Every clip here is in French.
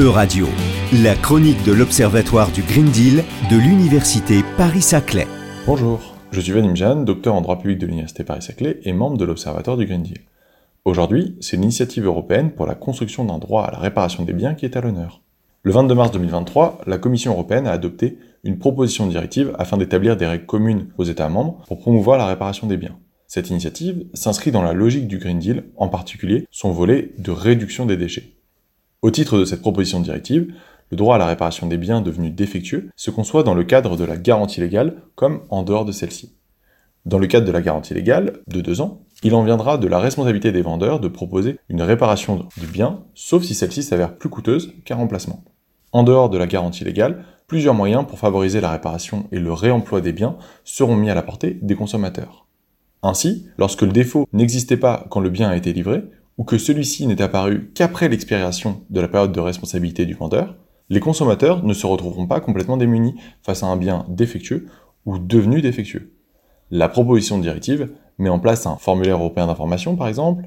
E-Radio, la chronique de l'Observatoire du Green Deal de l'Université Paris-Saclay. Bonjour, je suis Vanim docteur en droit public de l'Université Paris-Saclay et membre de l'Observatoire du Green Deal. Aujourd'hui, c'est l'initiative européenne pour la construction d'un droit à la réparation des biens qui est à l'honneur. Le 22 mars 2023, la Commission européenne a adopté une proposition de directive afin d'établir des règles communes aux États membres pour promouvoir la réparation des biens. Cette initiative s'inscrit dans la logique du Green Deal, en particulier son volet de réduction des déchets. Au titre de cette proposition de directive, le droit à la réparation des biens devenus défectueux se conçoit dans le cadre de la garantie légale comme en dehors de celle-ci. Dans le cadre de la garantie légale, de deux ans, il en viendra de la responsabilité des vendeurs de proposer une réparation du bien, sauf si celle-ci s'avère plus coûteuse qu'un remplacement. En dehors de la garantie légale, plusieurs moyens pour favoriser la réparation et le réemploi des biens seront mis à la portée des consommateurs. Ainsi, lorsque le défaut n'existait pas quand le bien a été livré, ou que celui-ci n'est apparu qu'après l'expiration de la période de responsabilité du vendeur, les consommateurs ne se retrouveront pas complètement démunis face à un bien défectueux ou devenu défectueux. La proposition de directive met en place un formulaire européen d'information, par exemple,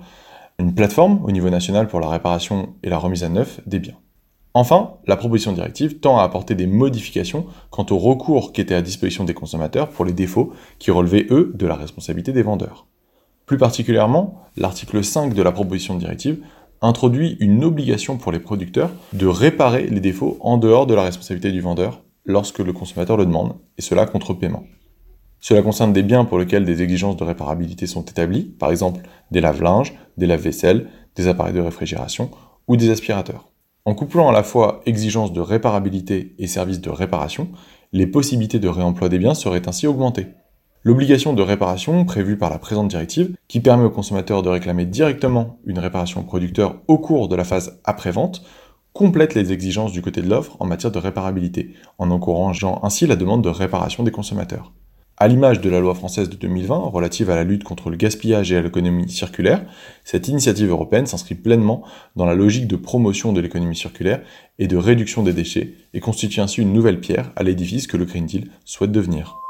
une plateforme au niveau national pour la réparation et la remise à neuf des biens. Enfin, la proposition de directive tend à apporter des modifications quant au recours qui était à disposition des consommateurs pour les défauts qui relevaient, eux, de la responsabilité des vendeurs. Plus particulièrement, l'article 5 de la proposition de directive introduit une obligation pour les producteurs de réparer les défauts en dehors de la responsabilité du vendeur lorsque le consommateur le demande, et cela contre paiement. Cela concerne des biens pour lesquels des exigences de réparabilité sont établies, par exemple des lave-linges, des lave-vaisselle, des appareils de réfrigération ou des aspirateurs. En couplant à la fois exigences de réparabilité et services de réparation, les possibilités de réemploi des biens seraient ainsi augmentées. L'obligation de réparation prévue par la présente directive, qui permet aux consommateurs de réclamer directement une réparation au producteur au cours de la phase après-vente, complète les exigences du côté de l'offre en matière de réparabilité, en encourageant ainsi la demande de réparation des consommateurs. À l'image de la loi française de 2020 relative à la lutte contre le gaspillage et à l'économie circulaire, cette initiative européenne s'inscrit pleinement dans la logique de promotion de l'économie circulaire et de réduction des déchets et constitue ainsi une nouvelle pierre à l'édifice que le Green Deal souhaite devenir.